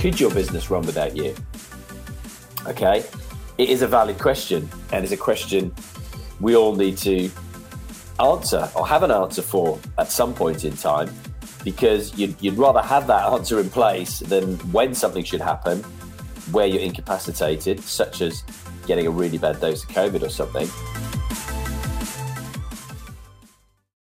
Could your business run without you? Okay, it is a valid question, and it's a question we all need to answer or have an answer for at some point in time because you'd, you'd rather have that answer in place than when something should happen where you're incapacitated, such as getting a really bad dose of COVID or something.